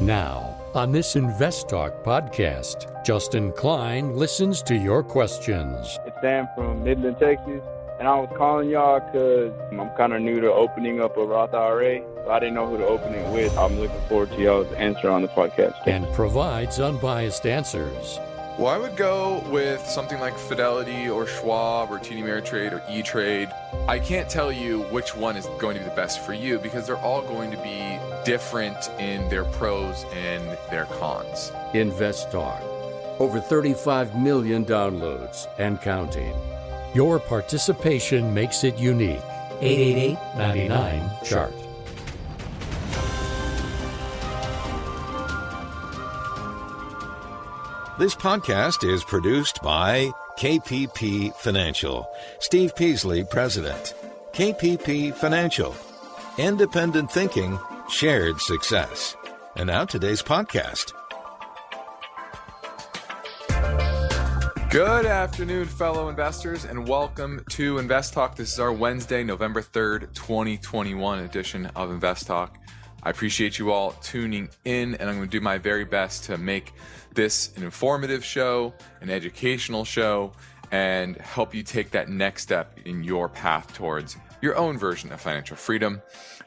Now, on this Invest Talk podcast, Justin Klein listens to your questions. It's Sam from Midland, Texas. And I was calling y'all because I'm kind of new to opening up a Roth IRA. So I didn't know who to open it with. I'm looking forward to y'all's answer on the podcast. And provides unbiased answers. Well, I would go with something like Fidelity or Schwab or TD Ameritrade or E Trade. I can't tell you which one is going to be the best for you because they're all going to be different in their pros and their cons. Invest Talk. Over 35 million downloads and counting. Your participation makes it unique. 888 99 Chart. This podcast is produced by KPP Financial. Steve Peasley, President. KPP Financial. Independent thinking, shared success. And now today's podcast. Good afternoon, fellow investors, and welcome to Invest Talk. This is our Wednesday, November 3rd, 2021 edition of Invest Talk. I appreciate you all tuning in, and I'm going to do my very best to make this an informative show, an educational show, and help you take that next step in your path towards your own version of financial freedom.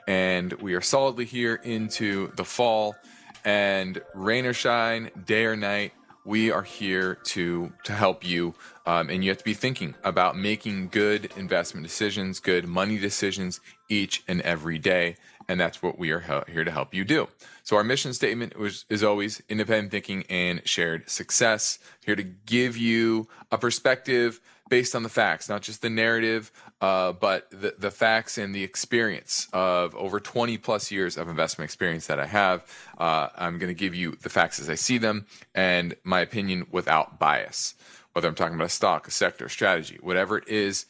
And we are solidly here into the fall, and rain or shine, day or night, we are here to to help you. Um, and you have to be thinking about making good investment decisions good money decisions each and every day and that's what we are here to help you do. So our mission statement is always independent thinking and shared success. Here to give you a perspective based on the facts, not just the narrative, uh, but the, the facts and the experience of over 20 plus years of investment experience that I have. Uh, I'm going to give you the facts as I see them and my opinion without bias. Whether I'm talking about a stock, a sector, strategy, whatever it is,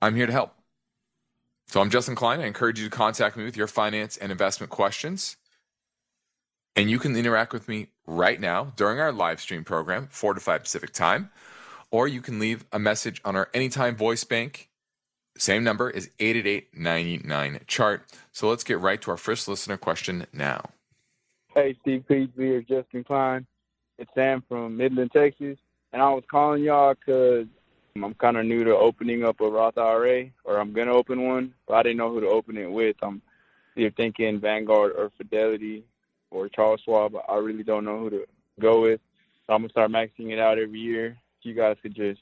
I'm here to help. So I'm Justin Klein. I encourage you to contact me with your finance and investment questions. And you can interact with me right now during our live stream program, 4 to 5 Pacific time. Or you can leave a message on our Anytime Voice Bank. Same number is 888 chart. So let's get right to our first listener question now. Hey, Steve Peasley or Justin Klein. It's Sam from Midland, Texas. And I was calling y'all because I'm kind of new to opening up a Roth IRA, or I'm gonna open one, but I didn't know who to open it with. I'm either thinking Vanguard or Fidelity or Charles Schwab. but I really don't know who to go with. So I'm gonna start maxing it out every year. If you guys could just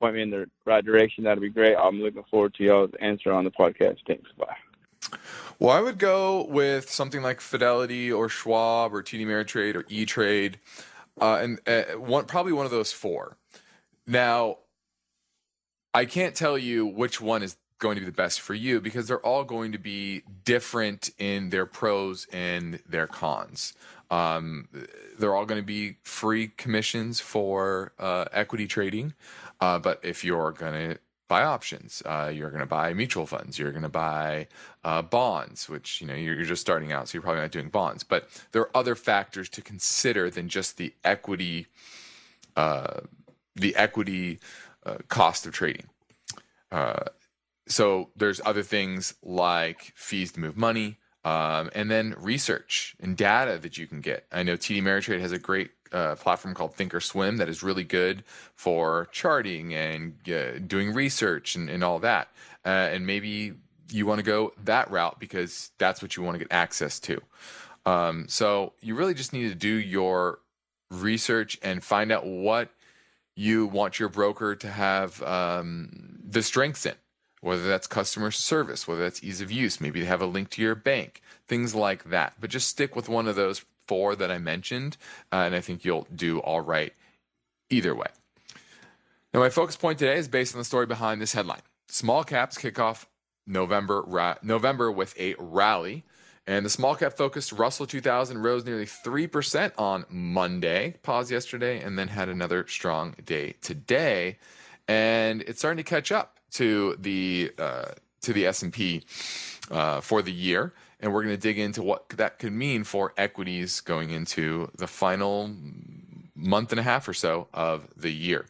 point me in the right direction, that'd be great. I'm looking forward to y'all's answer on the podcast. Thanks. Bye. Well, I would go with something like Fidelity or Schwab or TD Ameritrade or E Trade, uh, and uh, one probably one of those four. Now, I can't tell you which one is going to be the best for you because they're all going to be different in their pros and their cons. Um, they're all going to be free commissions for uh, equity trading, uh, but if you're going to buy options, uh, you're going to buy mutual funds, you're going to buy uh, bonds, which you know you're, you're just starting out, so you're probably not doing bonds. But there are other factors to consider than just the equity, uh, the equity uh, cost of trading. Uh, so there's other things like fees to move money, um, and then research and data that you can get. I know TD Ameritrade has a great uh, platform called Thinkorswim that is really good for charting and uh, doing research and, and all that. Uh, and maybe you want to go that route because that's what you want to get access to. Um, so you really just need to do your research and find out what you want your broker to have um, the strengths in, whether that's customer service, whether that's ease of use, maybe they have a link to your bank, things like that. But just stick with one of those four that I mentioned, uh, and I think you'll do all right either way. Now, my focus point today is based on the story behind this headline. Small caps kick off November ra- November with a rally and the small cap focused Russell 2000 rose nearly 3% on Monday, paused yesterday, and then had another strong day today. And it's starting to catch up to the uh, to the S&P uh, for the year. And we're going to dig into what that could mean for equities going into the final month and a half or so of the year.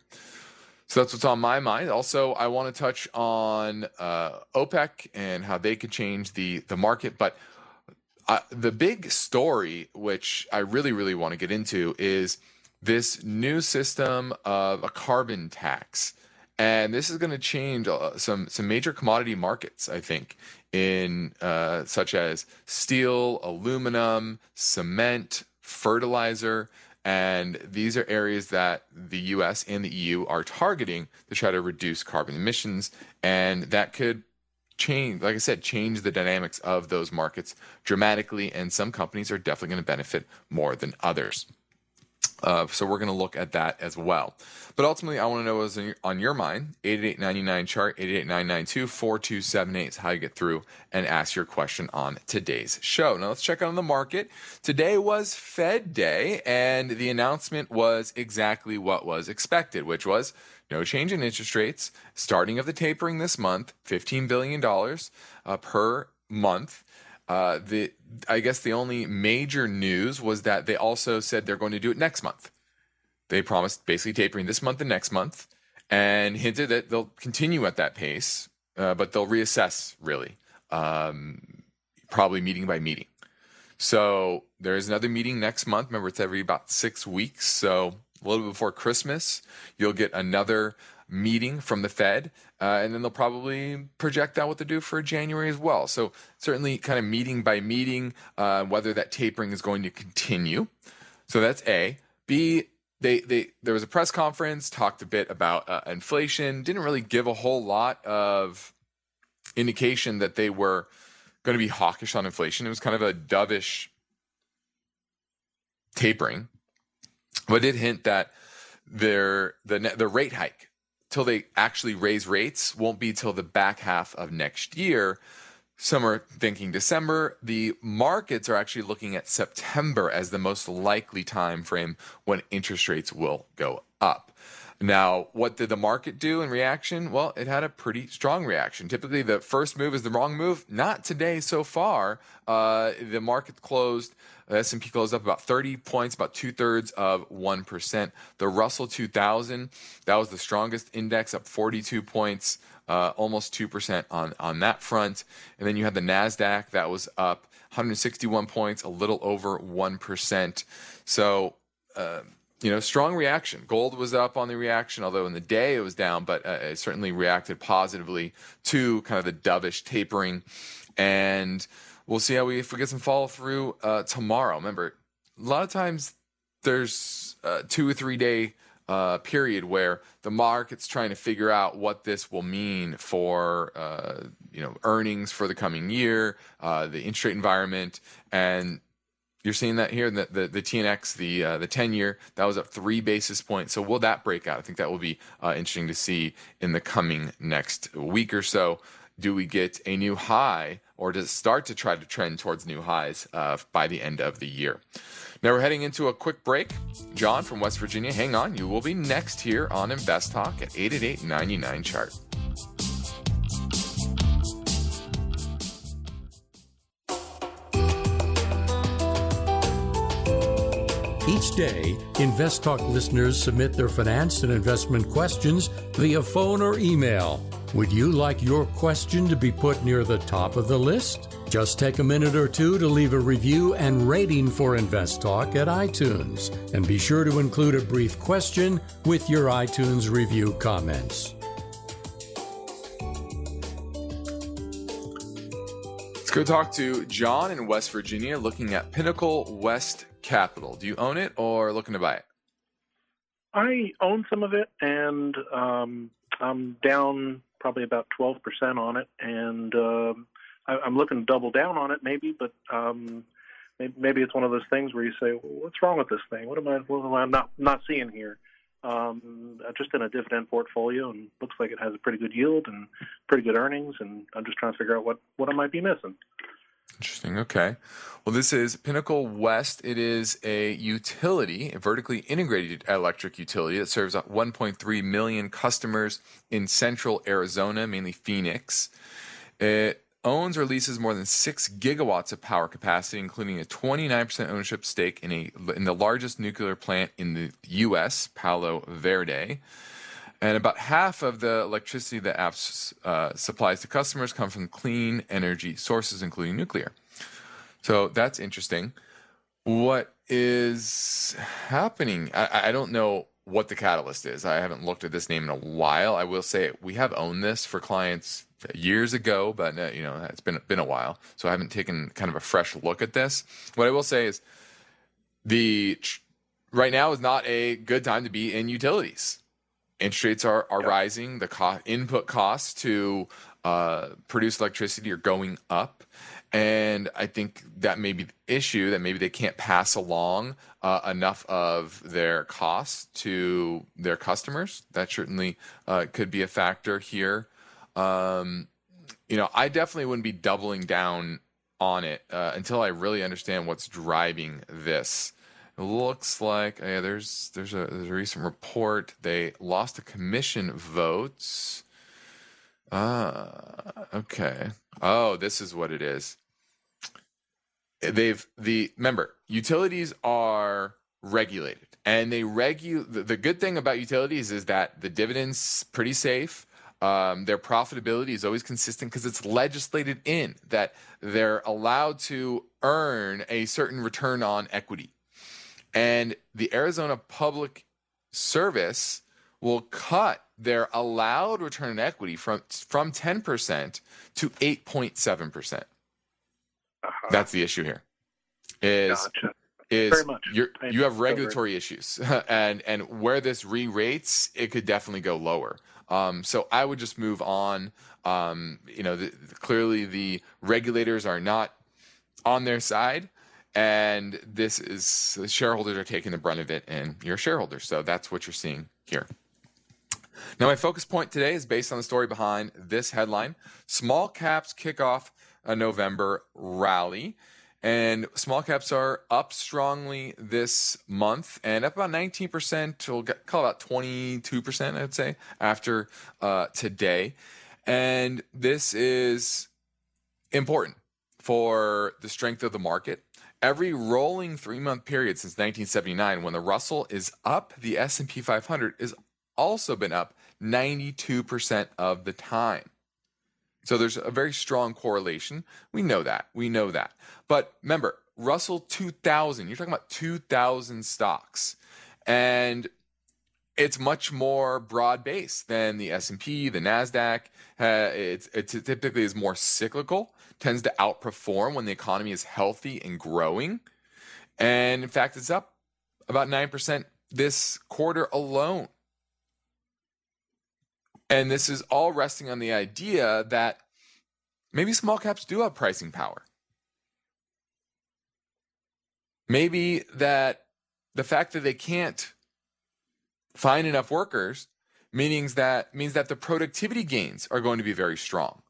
So that's what's on my mind. Also, I want to touch on uh, OPEC and how they could change the the market, but the big story, which I really, really want to get into, is this new system of a carbon tax. And this is going to change uh, some some major commodity markets, I think, in uh, such as steel, aluminum, cement, fertilizer, and these are areas that the U.S. and the EU are targeting to try to reduce carbon emissions, and that could change, like I said, change the dynamics of those markets dramatically. And some companies are definitely going to benefit more than others. Uh, so we're going to look at that as well. But ultimately, I want to know what's on your mind. 8899 chart, 88992 4278 is how you get through and ask your question on today's show. Now let's check on the market. Today was Fed Day, and the announcement was exactly what was expected, which was no change in interest rates, starting of the tapering this month, $15 billion uh, per month. Uh, the I guess the only major news was that they also said they're going to do it next month. They promised basically tapering this month and next month, and hinted that they'll continue at that pace, uh, but they'll reassess really, um, probably meeting by meeting. So there's another meeting next month. Remember, it's every about six weeks. So a little bit before Christmas, you'll get another meeting from the Fed, uh, and then they'll probably project out what to do for January as well. So certainly, kind of meeting by meeting, uh, whether that tapering is going to continue. So that's A. B. They, they there was a press conference talked a bit about uh, inflation didn't really give a whole lot of indication that they were going to be hawkish on inflation it was kind of a dovish tapering but did hint that their the the rate hike till they actually raise rates won't be till the back half of next year. Some are thinking December. The markets are actually looking at September as the most likely time frame when interest rates will go up. Now, what did the market do in reaction? Well, it had a pretty strong reaction. Typically, the first move is the wrong move. Not today so far. Uh, the market closed S&P closed up about 30 points, about two thirds of 1%. The Russell 2000, that was the strongest index, up 42 points, uh, almost 2% on, on that front. And then you had the NASDAQ, that was up 161 points, a little over 1%. So, uh, you know, strong reaction. Gold was up on the reaction, although in the day it was down, but uh, it certainly reacted positively to kind of the dovish tapering. And we'll see how we if we get some follow through uh, tomorrow. Remember, a lot of times there's a two or three day uh, period where the market's trying to figure out what this will mean for uh, you know earnings for the coming year, uh, the interest rate environment, and you're seeing that here. The the, the TNX, the uh, the ten year, that was up three basis points. So will that break out? I think that will be uh, interesting to see in the coming next week or so. Do we get a new high? or does it start to try to trend towards new highs uh, by the end of the year? Now we're heading into a quick break. John from West Virginia, hang on. You will be next here on Invest Talk at 888 99 chart. Each day, Invest Talk listeners submit their finance and investment questions via phone or email. Would you like your question to be put near the top of the list? Just take a minute or two to leave a review and rating for Invest Talk at iTunes. And be sure to include a brief question with your iTunes review comments. Let's go talk to John in West Virginia looking at Pinnacle West Capital. Do you own it or looking to buy it? I own some of it and um, I'm down probably about 12% on it, and um, I, I'm looking to double down on it maybe, but um, maybe, maybe it's one of those things where you say, well, "What's wrong with this thing? What am I? What am I not not seeing here?" Um, just in a dividend portfolio, and looks like it has a pretty good yield and pretty good earnings, and I'm just trying to figure out what what I might be missing. Interesting. Okay. Well, this is Pinnacle West. It is a utility, a vertically integrated electric utility that serves 1.3 million customers in central Arizona, mainly Phoenix. It owns or leases more than 6 gigawatts of power capacity, including a 29% ownership stake in, a, in the largest nuclear plant in the U.S., Palo Verde. And about half of the electricity that APS uh, supplies to customers come from clean energy sources, including nuclear. So that's interesting. What is happening? I, I don't know what the catalyst is. I haven't looked at this name in a while. I will say we have owned this for clients years ago, but uh, you know it's been been a while, so I haven't taken kind of a fresh look at this. What I will say is the right now is not a good time to be in utilities. Interest rates are are yep. rising. The co- input costs to uh, produce electricity are going up. And I think that may be the issue that maybe they can't pass along uh, enough of their costs to their customers. That certainly uh, could be a factor here. Um, you know, I definitely wouldn't be doubling down on it uh, until I really understand what's driving this. It looks like yeah, there's there's a there's a recent report they lost the commission votes. Ah, okay. Oh, this is what it is. They've the remember utilities are regulated and they regu the, the good thing about utilities is that the dividends pretty safe um, their profitability is always consistent because it's legislated in that they're allowed to earn a certain return on equity. And the Arizona Public Service will cut their allowed return on equity from from 10% to 8.7%. percent uh huh That's the issue here. Is gotcha. is you you have regulatory issues and and where this re-rates it could definitely go lower. Um, so I would just move on. Um, you know, the, clearly the regulators are not on their side, and this is the shareholders are taking the brunt of it, and you're shareholders. So that's what you're seeing here. Now, my focus point today is based on the story behind this headline Small caps kick off a November rally. And small caps are up strongly this month and up about 19%, we'll get, call about 22%, I'd say, after uh, today. And this is important for the strength of the market. Every rolling three-month period since 1979, when the Russell is up, the S&P 500 has also been up 92% of the time. So there's a very strong correlation. We know that. We know that. But remember, Russell 2000, you're talking about 2000 stocks. And it's much more broad based than the S&P, the Nasdaq. Uh, it's, it typically is more cyclical, tends to outperform when the economy is healthy and growing. And in fact, it's up about 9% this quarter alone. And this is all resting on the idea that maybe small caps do have pricing power. Maybe that the fact that they can't find enough workers means that means that the productivity gains are going to be very strong.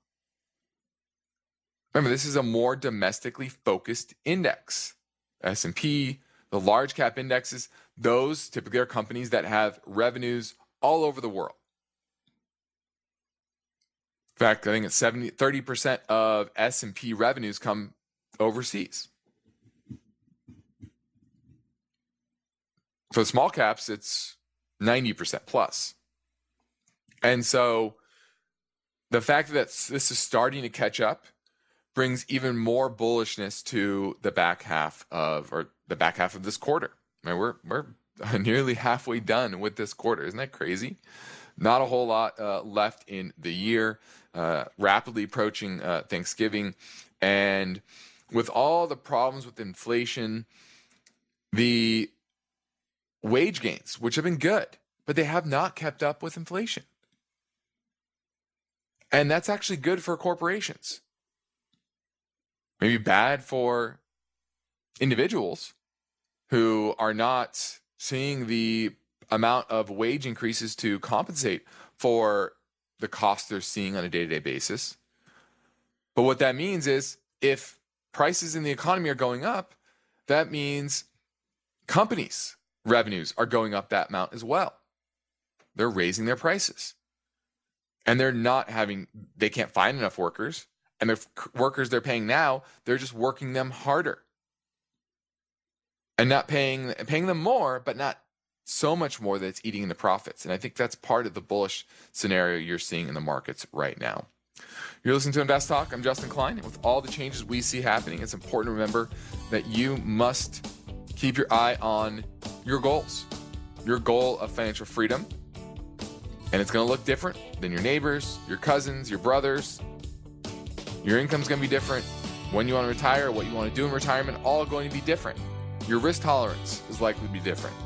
Remember, this is a more domestically focused index. S&P, the large cap indexes, those typically are companies that have revenues all over the world. In fact, I think it's 70, 30% of S&P revenues come overseas. For small caps, it's 90% plus. And so the fact that this is starting to catch up brings even more bullishness to the back half of or the back half of this quarter. I mean, we're we're nearly halfway done with this quarter. Isn't that crazy? Not a whole lot uh, left in the year. Uh, rapidly approaching uh, Thanksgiving, and with all the problems with inflation, the wage gains, which have been good, but they have not kept up with inflation. And that's actually good for corporations. Maybe bad for individuals who are not seeing the amount of wage increases to compensate for the cost they're seeing on a day to day basis. But what that means is if prices in the economy are going up, that means companies' revenues are going up that amount as well. They're raising their prices. And they're not having, they can't find enough workers. And the workers they're paying now, they're just working them harder and not paying paying them more, but not so much more that it's eating the profits. And I think that's part of the bullish scenario you're seeing in the markets right now. You're listening to Invest Talk. I'm Justin Klein. And with all the changes we see happening, it's important to remember that you must keep your eye on your goals, your goal of financial freedom. And it's going to look different than your neighbors, your cousins, your brothers. Your income's going to be different. When you want to retire, what you want to do in retirement, all going to be different. Your risk tolerance is likely to be different.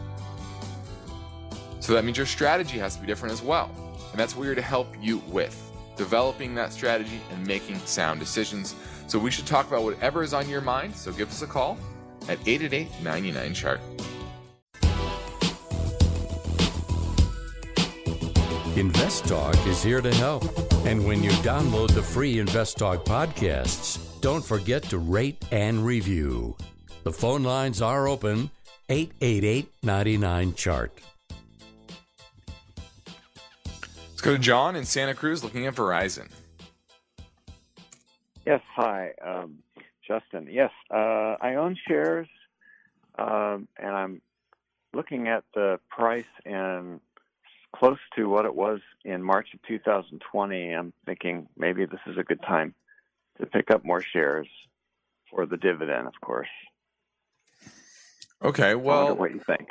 So that means your strategy has to be different as well. And that's what we're to help you with developing that strategy and making sound decisions. So we should talk about whatever is on your mind. So give us a call at 888 99 chart. Invest Talk is here to help. And when you download the free Invest Talk podcasts, don't forget to rate and review. The phone lines are open 888 99 chart. Let's go to John in Santa Cruz looking at Verizon. Yes, hi, um, Justin. Yes, uh, I own shares, um, and I'm looking at the price and close to what it was in March of 2020. I'm thinking maybe this is a good time to pick up more shares for the dividend, of course. Okay, well, what you think.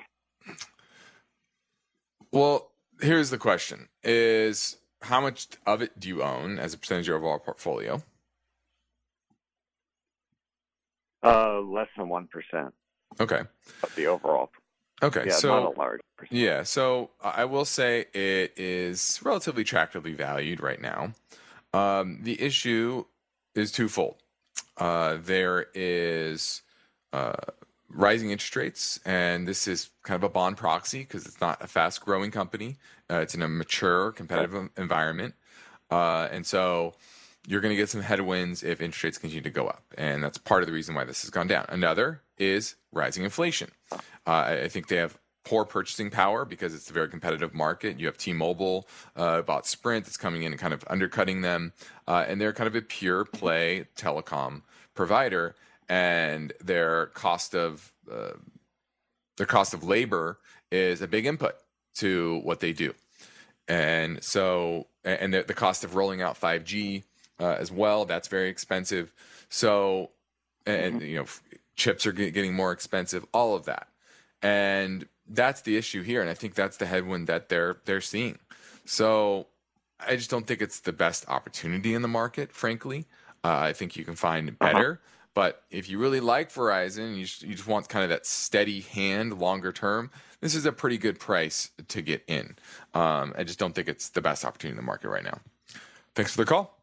well, here's the question: Is how much of it do you own as a percentage of your overall portfolio? Uh, less than one percent Okay, of the overall. Okay, Yeah, so not a large percent. Yeah, so I will say it is relatively attractively valued right now. Um, the issue is twofold. Uh, there is uh, rising interest rates, and this is kind of a bond proxy because it's not a fast growing company. Uh, it's in a mature, competitive environment. Uh, and so you're going to get some headwinds if interest rates continue to go up. And that's part of the reason why this has gone down. Another is rising inflation. Uh, I think they have poor purchasing power because it's a very competitive market. You have T-Mobile uh, bought Sprint that's coming in and kind of undercutting them, uh, and they're kind of a pure play telecom provider, and their cost of uh, their cost of labor is a big input to what they do, and so and the, the cost of rolling out 5G uh, as well that's very expensive. So and you know chips are get- getting more expensive, all of that, and that's the issue here, and I think that's the headwind that they're they're seeing. So I just don't think it's the best opportunity in the market, frankly. Uh, I think you can find better. But if you really like Verizon, you just, you just want kind of that steady hand longer term, this is a pretty good price to get in. Um, I just don't think it's the best opportunity in the market right now. Thanks for the call.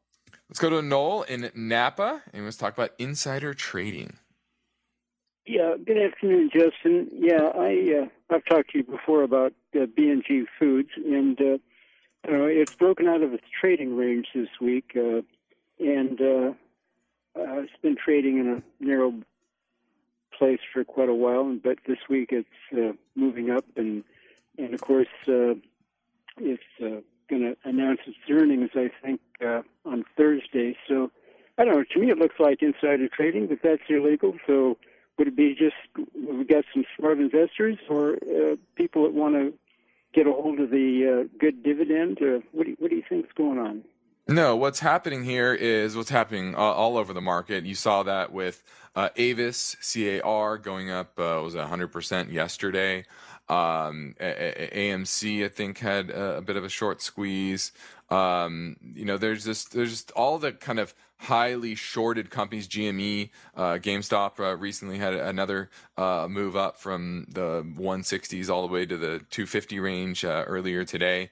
Let's go to Noel in Napa and let's talk about insider trading. Yeah, good afternoon, Justin. Yeah, I uh, I've talked to you before about uh, Foods, and uh, it's broken out of its trading range this week, uh, and uh, uh, it's been trading in a narrow place for quite a while. But this week it's uh, moving up, and and of course uh, it's uh, going to announce its earnings, I think, uh, on Thursday. So I don't know. To me, it looks like insider trading, but that's illegal. So would it be just—we've got some smart investors or uh, people that want to get a hold of the uh, good dividend? Uh, what do you, what do you going on? No, what's happening here is what's happening uh, all over the market. You saw that with uh, Avis CAR going up uh, was hundred percent yesterday. Um, AMC I think had a, a bit of a short squeeze. Um, you know, there's just there's just all the kind of highly shorted companies. GME, uh, GameStop uh, recently had another uh, move up from the 160s all the way to the 250 range uh, earlier today.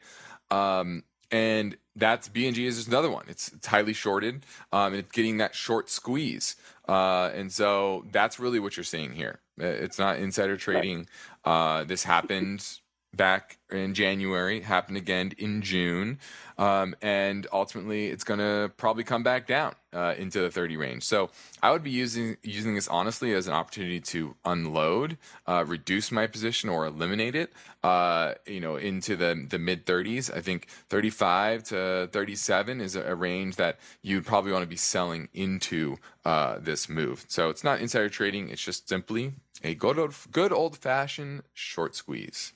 Um, and that's B&G is just another one. It's, it's highly shorted, um, and it's getting that short squeeze. Uh, and so that's really what you're seeing here. It's not insider trading. Uh, this happened back in January, happened again in June, um, and ultimately it's going to probably come back down uh, into the 30 range. So I would be using using this honestly as an opportunity to unload, uh, reduce my position, or eliminate it. Uh, you know, into the the mid 30s. I think 35 to 37 is a, range that you'd probably want to be selling into uh, this move. So it's not insider trading. It's just simply a good old, good old fashioned short squeeze.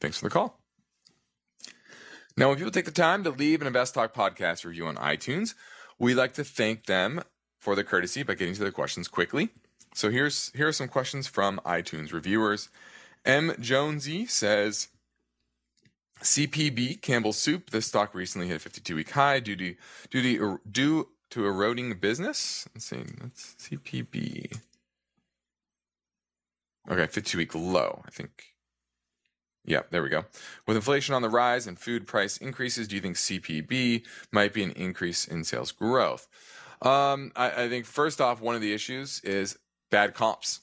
Thanks for the call. Now, when people take the time to leave an Invest Talk podcast review on iTunes, we like to thank them for their courtesy by getting to their questions quickly. So here's here are some questions from iTunes reviewers. M Jonesy says CPB Campbell Soup. This stock recently hit a 52 week high due to due to due to eroding business. Let's see. That's CPB. Okay, 52 week low. I think. Yeah, there we go. With inflation on the rise and food price increases, do you think CPB might be an increase in sales growth? Um, I, I think first off, one of the issues is bad comps.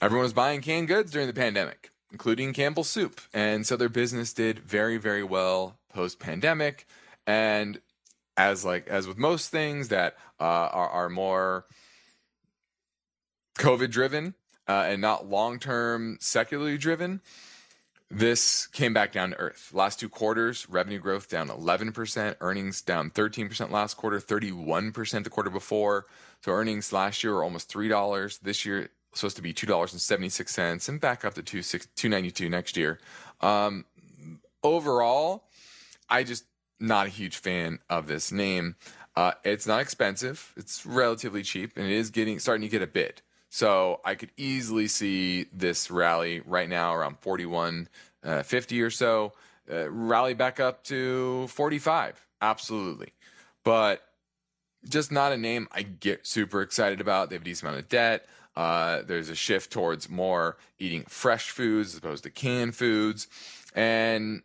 Everyone was buying canned goods during the pandemic, including Campbell Soup. And so their business did very, very well post pandemic. And as like as with most things that uh, are, are more COVID driven uh, and not long term secularly driven, this came back down to earth. Last two quarters, revenue growth down 11%, earnings down 13% last quarter, 31% the quarter before. So earnings last year were almost $3. This year, supposed to be $2.76 and back up to 292 next year. Um, overall, I just not a huge fan of this name. Uh, it's not expensive. It's relatively cheap and it is getting starting to get a bid. So I could easily see this rally right now around 41, uh, 50 or so, uh, rally back up to 45. Absolutely. But just not a name I get super excited about. They have a decent amount of debt. Uh, there's a shift towards more eating fresh foods as opposed to canned foods. And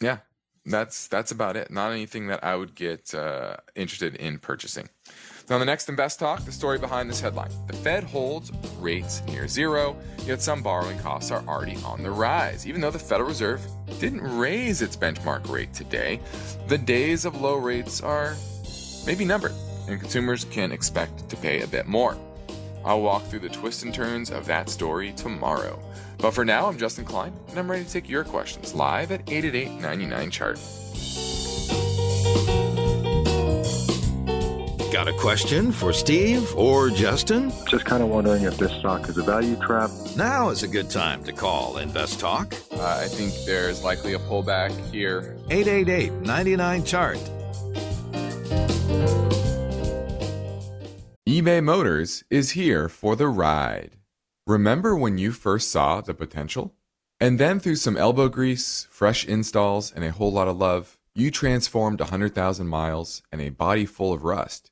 yeah, that's that's about it. Not anything that I would get uh, interested in purchasing. Now, the next Invest Talk, the story behind this headline. The Fed holds rates near zero, yet some borrowing costs are already on the rise. Even though the Federal Reserve didn't raise its benchmark rate today, the days of low rates are maybe numbered, and consumers can expect to pay a bit more. I'll walk through the twists and turns of that story tomorrow. But for now, I'm Justin Klein, and I'm ready to take your questions live at 888 99 Chart. Got a question for Steve or Justin? Just kind of wondering if this stock is a value trap. Now is a good time to call Invest Talk. Uh, I think there's likely a pullback here. 888 99 Chart. eBay Motors is here for the ride. Remember when you first saw the potential? And then through some elbow grease, fresh installs, and a whole lot of love, you transformed 100,000 miles and a body full of rust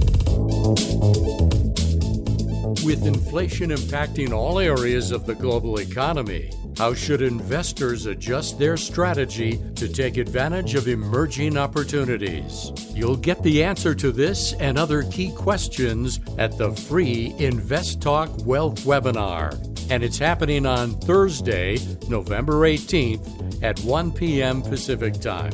With inflation impacting all areas of the global economy, how should investors adjust their strategy to take advantage of emerging opportunities? You'll get the answer to this and other key questions at the free Invest Talk Wealth webinar. And it's happening on Thursday, November 18th at 1 p.m. Pacific Time.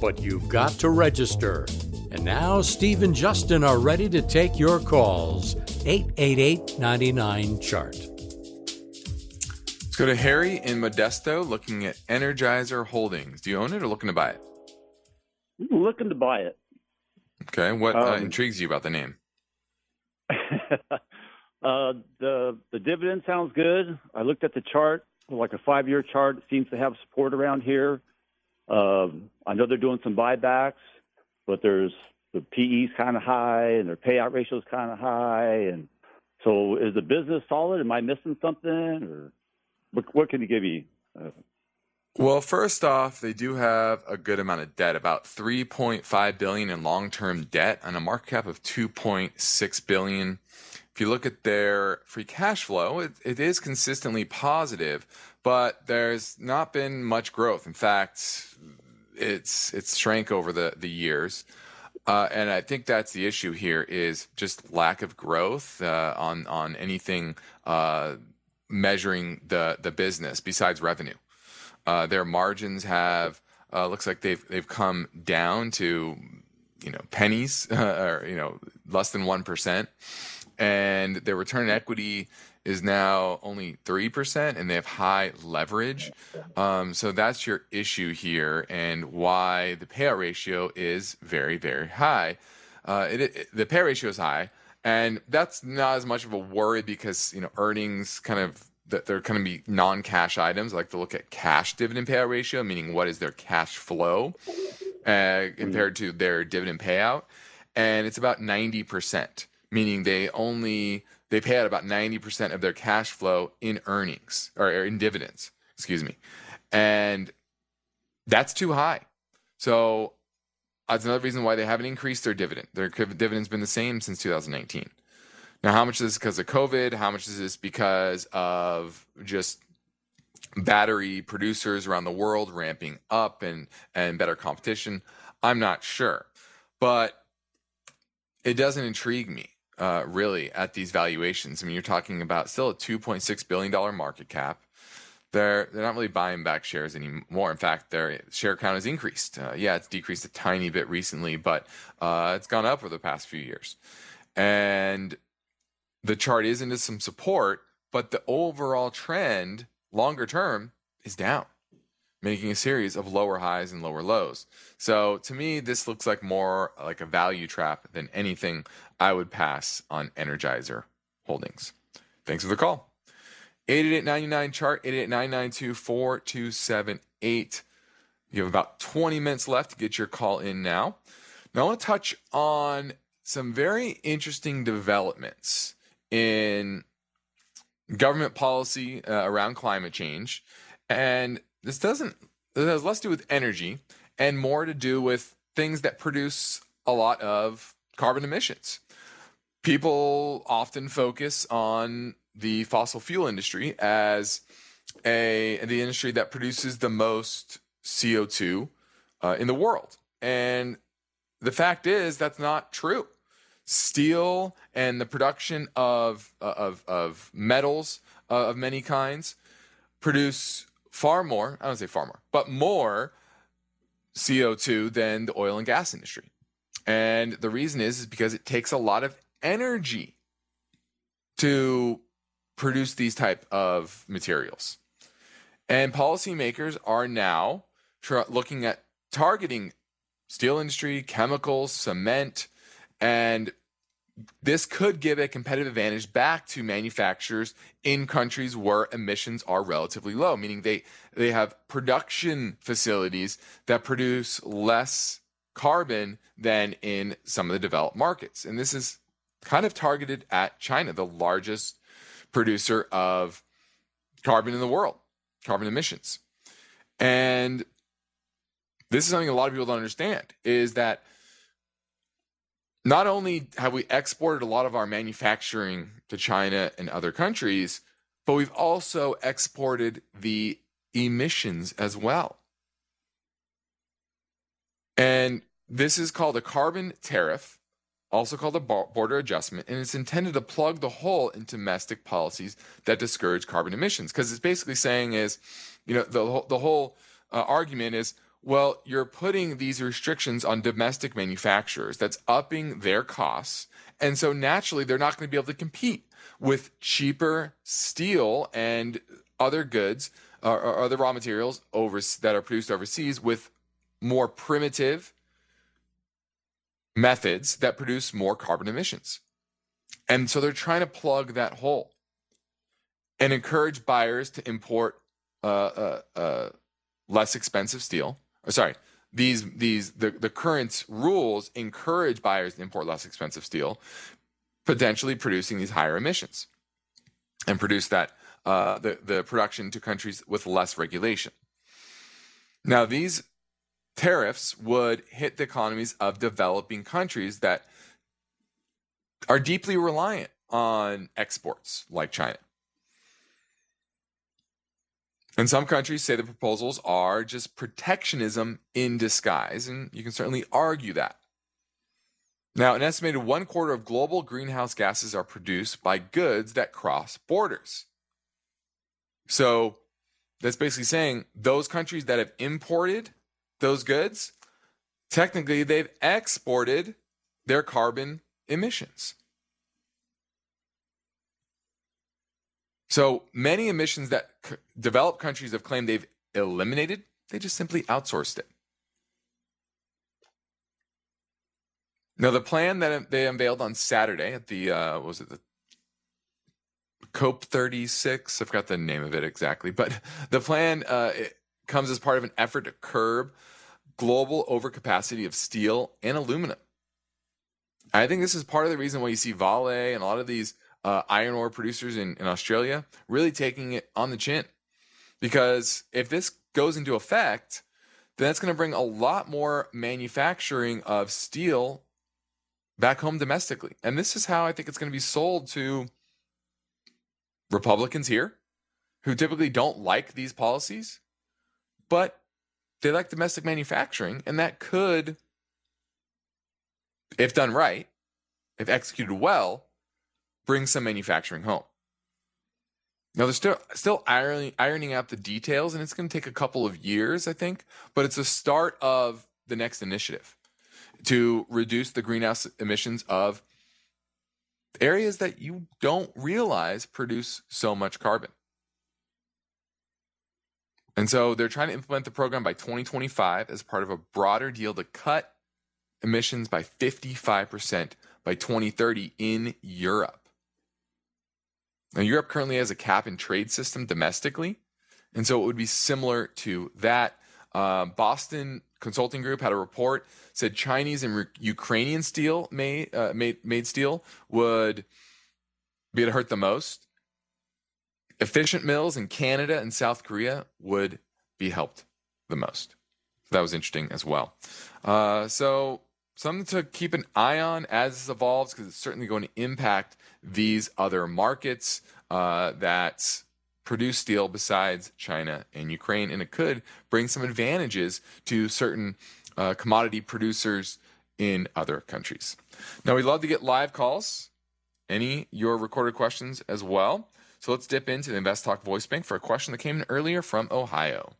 But you've got to register. And now Steve and Justin are ready to take your calls. 888 99 Chart. Let's go to Harry in Modesto looking at Energizer Holdings. Do you own it or looking to buy it? Looking to buy it. Okay. What uh, Um, intrigues you about the name? uh, the the dividend sounds good. I looked at the chart, like a five year chart. It seems to have support around here. Um, I know they're doing some buybacks, but there's the PE's kind of high and their payout ratio is kind of high. And so, is the business solid? Am I missing something, or what, what can you give me? Uh, Well, first off, they do have a good amount of debt, about 3.5 billion in long-term debt and a market cap of 2.6 billion. If you look at their free cash flow, it, it is consistently positive, but there's not been much growth. In fact, it's it's shrank over the the years. Uh, and I think that's the issue here is just lack of growth uh, on on anything uh, measuring the the business besides revenue. Uh, their margins have uh, looks like they've they've come down to you know pennies or you know less than one percent, and their return on equity is now only three percent, and they have high leverage. Um, so that's your issue here, and why the payout ratio is very very high. Uh, it, it, the payout ratio is high, and that's not as much of a worry because you know earnings kind of that they're going to be non-cash items. I like to look at cash dividend payout ratio, meaning what is their cash flow uh, compared to their dividend payout, and it's about ninety percent, meaning they only they pay out about ninety percent of their cash flow in earnings or, or in dividends. Excuse me. And that's too high. So that's another reason why they haven't increased their dividend. Their dividend's been the same since 2019. Now, how much is this because of COVID? How much is this because of just battery producers around the world ramping up and, and better competition? I'm not sure. But it doesn't intrigue me uh, really at these valuations. I mean, you're talking about still a $2.6 billion market cap. They're, they're not really buying back shares anymore. In fact, their share count has increased. Uh, yeah, it's decreased a tiny bit recently, but uh, it's gone up over the past few years. And the chart is into some support, but the overall trend, longer term, is down, making a series of lower highs and lower lows. So to me, this looks like more like a value trap than anything I would pass on Energizer Holdings. Thanks for the call. 888 chart 888 4278 You have about 20 minutes left to get your call in now. Now I want to touch on some very interesting developments in government policy uh, around climate change. And this doesn't, this has less to do with energy and more to do with things that produce a lot of carbon emissions. People often focus on the fossil fuel industry as a the industry that produces the most CO2 uh, in the world. And the fact is that's not true steel and the production of of of metals uh, of many kinds produce far more. I don't say far more, but more CO2 than the oil and gas industry. And the reason is is because it takes a lot of energy to produce these type of materials. And policymakers are now tr- looking at targeting steel industry, chemicals, cement, and this could give a competitive advantage back to manufacturers in countries where emissions are relatively low, meaning they, they have production facilities that produce less carbon than in some of the developed markets. And this is kind of targeted at China, the largest producer of carbon in the world, carbon emissions. And this is something a lot of people don't understand is that not only have we exported a lot of our manufacturing to China and other countries, but we've also exported the emissions as well. And this is called a carbon tariff, also called a border adjustment, and it's intended to plug the hole in domestic policies that discourage carbon emissions. Because it's basically saying is, you know, the the whole uh, argument is well, you're putting these restrictions on domestic manufacturers. That's upping their costs. And so naturally, they're not going to be able to compete with cheaper steel and other goods or, or other raw materials over, that are produced overseas with more primitive methods that produce more carbon emissions. And so they're trying to plug that hole and encourage buyers to import uh, uh, uh, less expensive steel or sorry, these these the, the current rules encourage buyers to import less expensive steel, potentially producing these higher emissions, and produce that uh, the the production to countries with less regulation. Now these tariffs would hit the economies of developing countries that are deeply reliant on exports like China. And some countries say the proposals are just protectionism in disguise, and you can certainly argue that. Now, an estimated one quarter of global greenhouse gases are produced by goods that cross borders. So that's basically saying those countries that have imported those goods, technically they've exported their carbon emissions. So many emissions that developed countries have claimed they've eliminated, they just simply outsourced it. Now, the plan that they unveiled on Saturday at the, uh, was it the COP 36? I forgot the name of it exactly, but the plan uh, comes as part of an effort to curb global overcapacity of steel and aluminum. I think this is part of the reason why you see Vale and a lot of these uh, iron ore producers in, in Australia really taking it on the chin. Because if this goes into effect, then that's going to bring a lot more manufacturing of steel back home domestically. And this is how I think it's going to be sold to Republicans here who typically don't like these policies, but they like domestic manufacturing. And that could, if done right, if executed well, bring some manufacturing home. Now they're still still ironing, ironing out the details, and it's going to take a couple of years, I think. But it's a start of the next initiative to reduce the greenhouse emissions of areas that you don't realize produce so much carbon. And so they're trying to implement the program by 2025 as part of a broader deal to cut emissions by 55% by 2030 in Europe. Now, Europe currently has a cap and trade system domestically. And so it would be similar to that. Uh, Boston Consulting Group had a report said Chinese and re- Ukrainian steel made, uh, made made steel would be to hurt the most. Efficient mills in Canada and South Korea would be helped the most. That was interesting as well. Uh, so something to keep an eye on as this evolves because it's certainly going to impact these other markets uh, that produce steel besides China and Ukraine. And it could bring some advantages to certain uh, commodity producers in other countries. Now, we'd love to get live calls, any your recorded questions as well. So let's dip into the Invest Talk voice bank for a question that came in earlier from Ohio.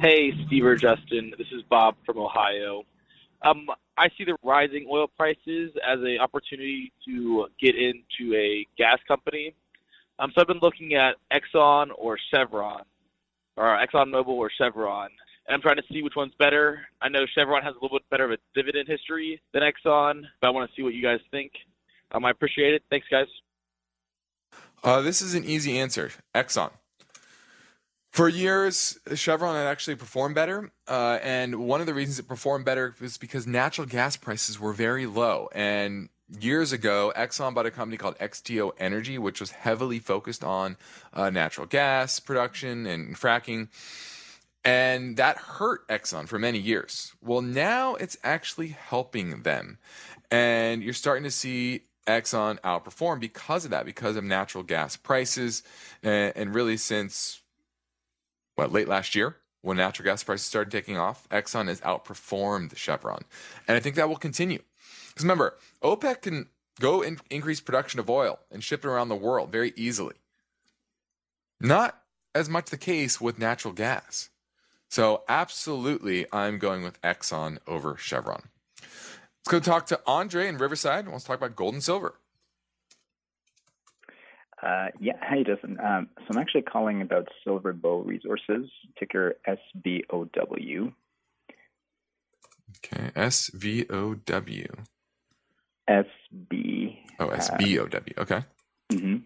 Hey, Steve or Justin. This is Bob from Ohio. Um, I see the rising oil prices as an opportunity to get into a gas company. Um, so I've been looking at Exxon or Chevron, or ExxonMobil or Chevron, and I'm trying to see which one's better. I know Chevron has a little bit better of a dividend history than Exxon, but I want to see what you guys think. Um, I appreciate it. Thanks, guys. Uh, this is an easy answer Exxon. For years, Chevron had actually performed better. Uh, and one of the reasons it performed better was because natural gas prices were very low. And years ago, Exxon bought a company called XTO Energy, which was heavily focused on uh, natural gas production and fracking. And that hurt Exxon for many years. Well, now it's actually helping them. And you're starting to see Exxon outperform because of that, because of natural gas prices. And, and really, since what, late last year, when natural gas prices started taking off, Exxon has outperformed Chevron. And I think that will continue. Because remember, OPEC can go and increase production of oil and ship it around the world very easily. Not as much the case with natural gas. So, absolutely, I'm going with Exxon over Chevron. Let's go talk to Andre in Riverside. Let's talk about gold and silver. Uh, yeah, hi, Justin. Um, so I'm actually calling about SilverBow Resources, ticker SBOW. Okay, S V O W. SB. Oh, S B O W. Okay. Mm-hmm.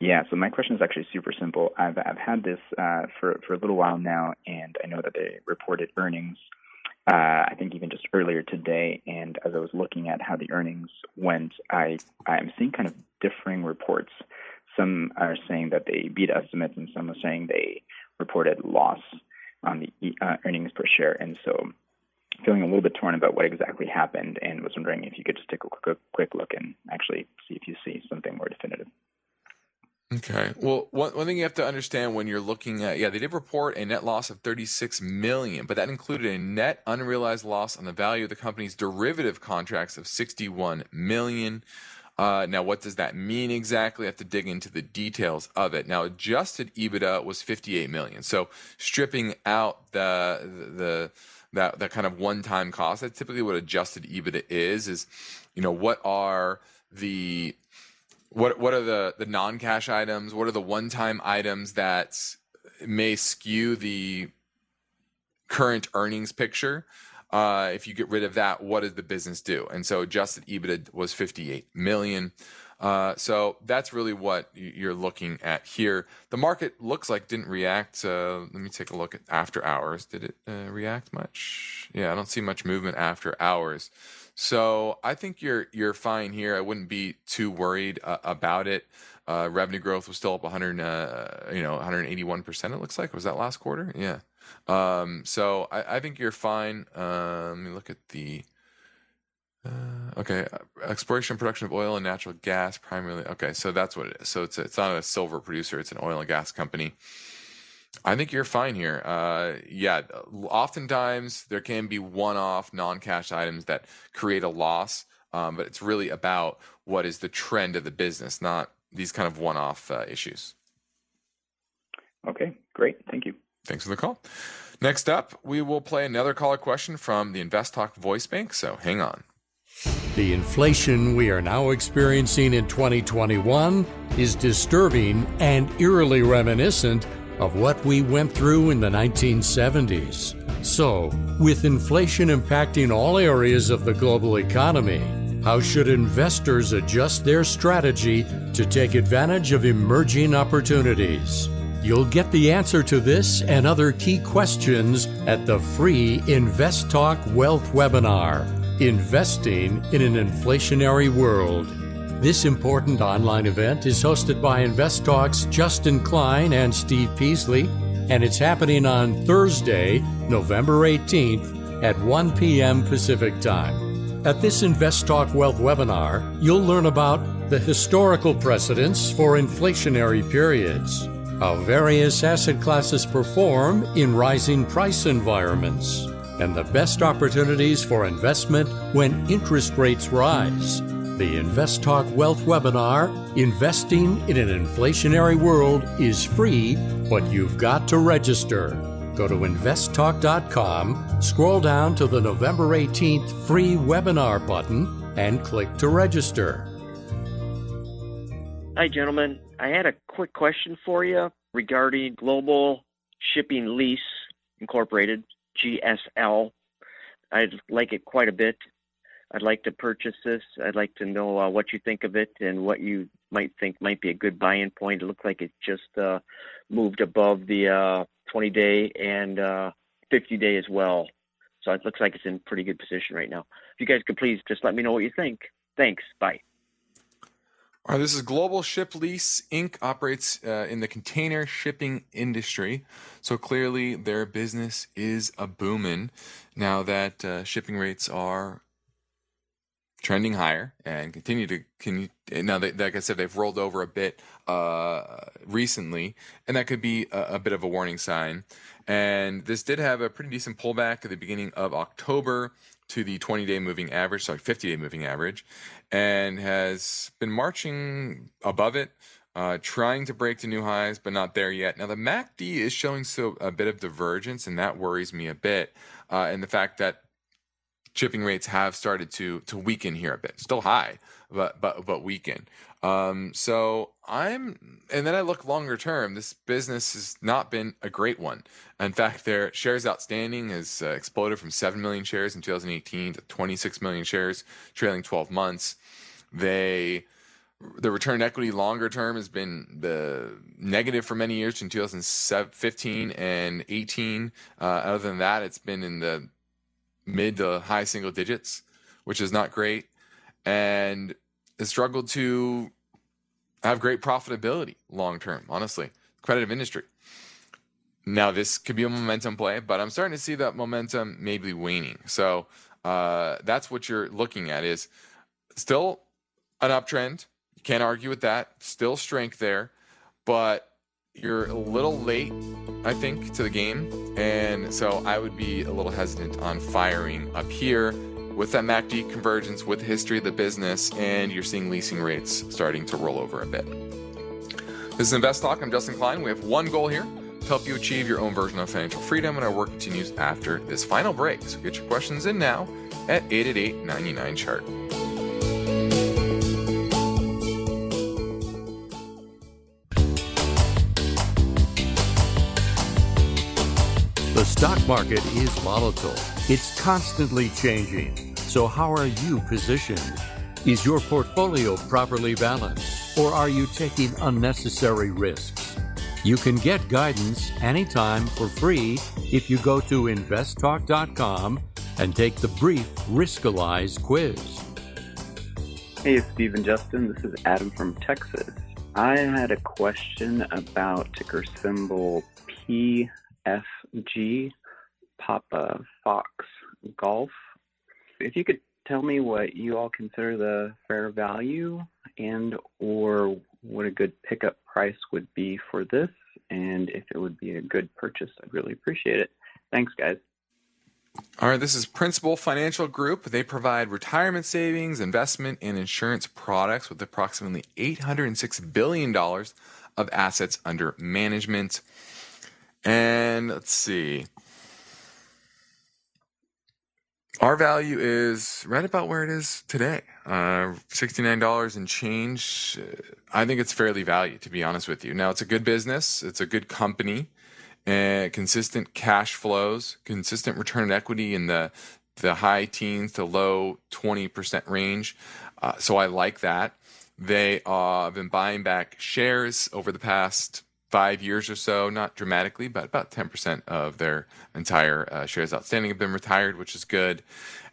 Yeah, so my question is actually super simple. I've I've had this uh, for for a little while now, and I know that they reported earnings. Uh, I think even just earlier today, and as I was looking at how the earnings went, I I'm seeing kind of differing reports. Some are saying that they beat estimates, and some are saying they reported loss on the uh, earnings per share. And so, feeling a little bit torn about what exactly happened, and was wondering if you could just take a quick, quick look and actually see if you see something more definitive. Okay. Well, one, one thing you have to understand when you're looking at, yeah, they did report a net loss of 36 million, but that included a net unrealized loss on the value of the company's derivative contracts of 61 million. Uh, now, what does that mean exactly? I have to dig into the details of it. Now, adjusted EBITDA was 58 million. So, stripping out the the that that kind of one-time cost, that's typically what adjusted EBITDA is. Is you know what are the what what are the the non-cash items? What are the one-time items that may skew the current earnings picture? Uh, if you get rid of that, what does the business do? And so adjusted EBITDA was 58 million. Uh, so that's really what you're looking at here. The market looks like didn't react. Uh, let me take a look at after hours. Did it uh, react much? Yeah, I don't see much movement after hours. So I think you're you're fine here. I wouldn't be too worried uh, about it. Uh, revenue growth was still up 100, uh, you know, 181 percent. It looks like was that last quarter. Yeah. Um, so I, I, think you're fine. Um, let me look at the. Uh, okay, exploration and production of oil and natural gas primarily. Okay, so that's what it is. So it's it's not a silver producer; it's an oil and gas company. I think you're fine here. Uh, yeah, oftentimes there can be one-off non-cash items that create a loss, um, but it's really about what is the trend of the business, not these kind of one-off uh, issues. Okay, great. Thank you. Thanks for the call. Next up, we will play another caller question from the Invest Talk voice bank. So hang on. The inflation we are now experiencing in 2021 is disturbing and eerily reminiscent of what we went through in the 1970s. So, with inflation impacting all areas of the global economy, how should investors adjust their strategy to take advantage of emerging opportunities? You'll get the answer to this and other key questions at the free Invest Talk Wealth webinar Investing in an Inflationary World. This important online event is hosted by Invest Talk's Justin Klein and Steve Peasley, and it's happening on Thursday, November 18th at 1 p.m. Pacific Time. At this Invest Talk Wealth webinar, you'll learn about the historical precedents for inflationary periods, how various asset classes perform in rising price environments, and the best opportunities for investment when interest rates rise the Invest Talk Wealth webinar, Investing in an Inflationary World, is free, but you've got to register. Go to investtalk.com, scroll down to the November 18th free webinar button, and click to register. Hi, gentlemen. I had a quick question for you regarding Global Shipping Lease Incorporated, GSL. I like it quite a bit. I'd like to purchase this. I'd like to know uh, what you think of it and what you might think might be a good buy-in point. It looks like it just uh, moved above the uh, 20-day and 50-day uh, as well. So it looks like it's in pretty good position right now. If you guys could please just let me know what you think. Thanks. Bye. All right, this is Global Ship Lease Inc. operates uh, in the container shipping industry. So clearly, their business is a booming now that uh, shipping rates are trending higher and continue to can now they, like I said they've rolled over a bit uh, recently and that could be a, a, bit of a warning sign and this did have a pretty decent pullback at the beginning of October to the 20 day moving average sorry 50 day moving average and has been marching above it uh, trying to break to new highs but not there yet. Now the MACD is showing so a bit of divergence and that worries me a bit uh, and the fact that shipping rates have started to to weaken here a bit. Still high, but but but weaken. Um, so I'm, and then I look longer term. This business has not been a great one. In fact, their shares outstanding has uh, exploded from seven million shares in 2018 to 26 million shares trailing 12 months. They the return equity longer term has been the negative for many years in 2015 and 18. Uh, other than that, it's been in the mid to high single digits, which is not great, and has struggled to have great profitability long term. Honestly, competitive industry. Now this could be a momentum play, but I'm starting to see that momentum maybe waning. So uh, that's what you're looking at is still an uptrend. You can't argue with that. Still strength there, but you're a little late, I think, to the game. And so I would be a little hesitant on firing up here with that MACD convergence, with the history of the business, and you're seeing leasing rates starting to roll over a bit. This is Invest Talk. I'm Justin Klein. We have one goal here to help you achieve your own version of financial freedom, and our work continues after this final break. So get your questions in now at 888 99 chart. Stock market is volatile. It's constantly changing. So how are you positioned? Is your portfolio properly balanced or are you taking unnecessary risks? You can get guidance anytime for free if you go to investtalk.com and take the brief Riskalyze quiz. Hey, Steve and Justin. This is Adam from Texas. I had a question about ticker symbol PFG, Papa Fox Golf. If you could tell me what you all consider the fair value and or what a good pickup price would be for this and if it would be a good purchase, I'd really appreciate it. Thanks, guys. All right, this is Principal Financial Group. They provide retirement savings, investment, and insurance products with approximately $806 billion of assets under management. And let's see. Our value is right about where it is today. Uh, $69 and change. I think it's fairly valued, to be honest with you. Now, it's a good business, it's a good company, and consistent cash flows, consistent return on equity in the, the high teens to low 20% range. Uh, so I like that. They uh, have been buying back shares over the past five years or so, not dramatically, but about 10% of their entire uh, shares outstanding have been retired, which is good.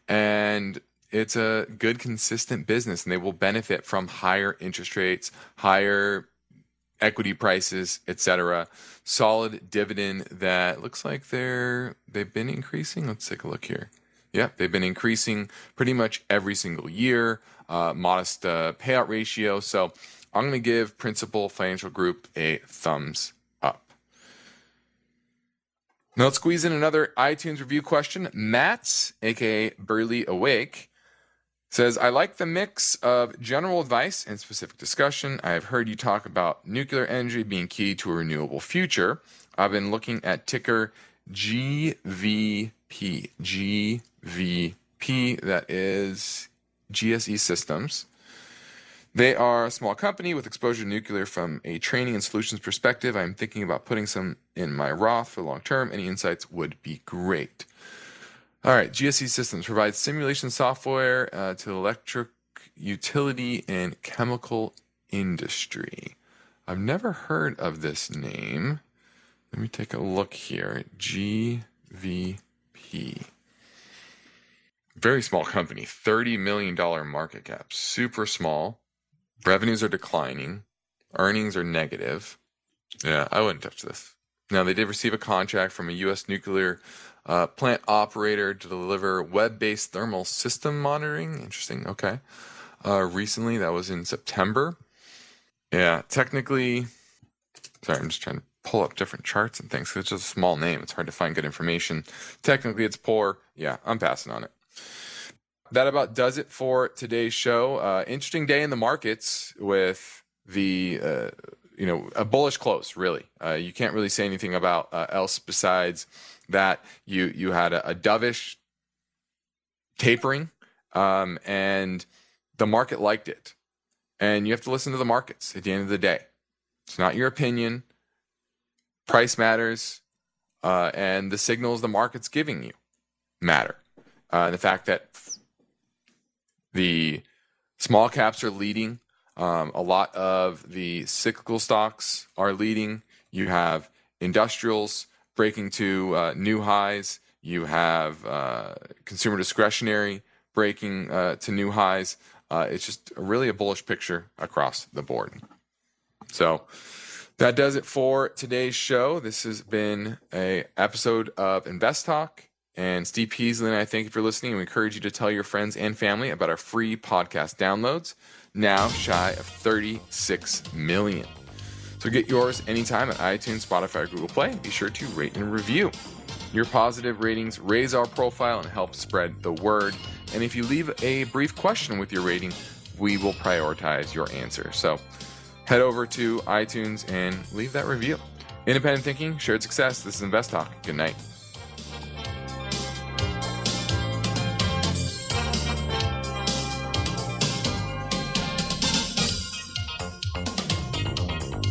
And it's a good, consistent business, and they will benefit from higher interest rates, higher equity prices, etc. Solid dividend that looks like they're they've been increasing. Let's take a look here. Yeah, they've been increasing pretty much every single year. Uh, modest uh, payout ratio. So I'm going to give Principal Financial Group a thumbs up. Now let's squeeze in another iTunes review question. Matt, aka Burley Awake, says, I like the mix of general advice and specific discussion. I have heard you talk about nuclear energy being key to a renewable future. I've been looking at ticker GVP. GVP, that is GSE Systems. They are a small company with exposure to nuclear from a training and solutions perspective. I'm thinking about putting some in my Roth for long term. Any insights would be great. All right, GSE Systems provides simulation software uh, to electric utility and chemical industry. I've never heard of this name. Let me take a look here. GVP. Very small company, $30 million market cap, super small. Revenues are declining, earnings are negative. Yeah, I wouldn't touch this. Now, they did receive a contract from a U.S. nuclear uh, plant operator to deliver web based thermal system monitoring. Interesting. Okay. Uh, recently, that was in September. Yeah, technically, sorry, I'm just trying to pull up different charts and things. It's just a small name. It's hard to find good information. Technically, it's poor. Yeah, I'm passing on it. That about does it for today's show. Uh, interesting day in the markets with the uh, you know a bullish close. Really, uh, you can't really say anything about uh, else besides that you you had a, a dovish tapering, um, and the market liked it. And you have to listen to the markets at the end of the day. It's not your opinion. Price matters, uh, and the signals the market's giving you matter. Uh, the fact that the small caps are leading. Um, a lot of the cyclical stocks are leading. You have industrials breaking to uh, new highs. You have uh, consumer discretionary breaking uh, to new highs. Uh, it's just really a bullish picture across the board. So that does it for today's show. This has been a episode of Invest Talk. And Steve Peasley and I thank you for listening. We encourage you to tell your friends and family about our free podcast downloads, now shy of 36 million. So get yours anytime at iTunes, Spotify, or Google Play. Be sure to rate and review. Your positive ratings raise our profile and help spread the word. And if you leave a brief question with your rating, we will prioritize your answer. So head over to iTunes and leave that review. Independent thinking, shared success. This is Invest Talk. Good night.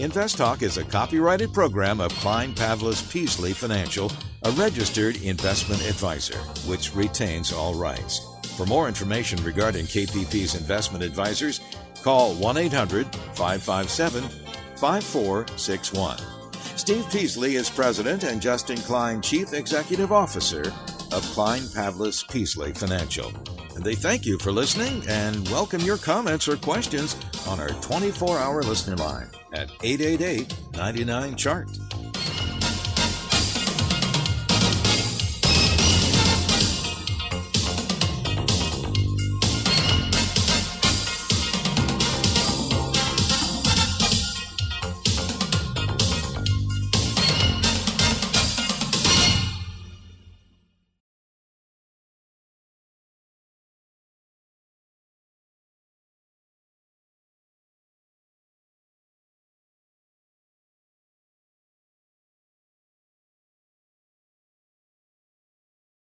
Invest Talk is a copyrighted program of Klein Pavlis Peasley Financial, a registered investment advisor, which retains all rights. For more information regarding KPP's investment advisors, call 1 800 557 5461. Steve Peasley is president and Justin Klein, chief executive officer of Klein Pavlis Peasley Financial. And they thank you for listening and welcome your comments or questions on our 24 hour listener line at 888 99 Chart.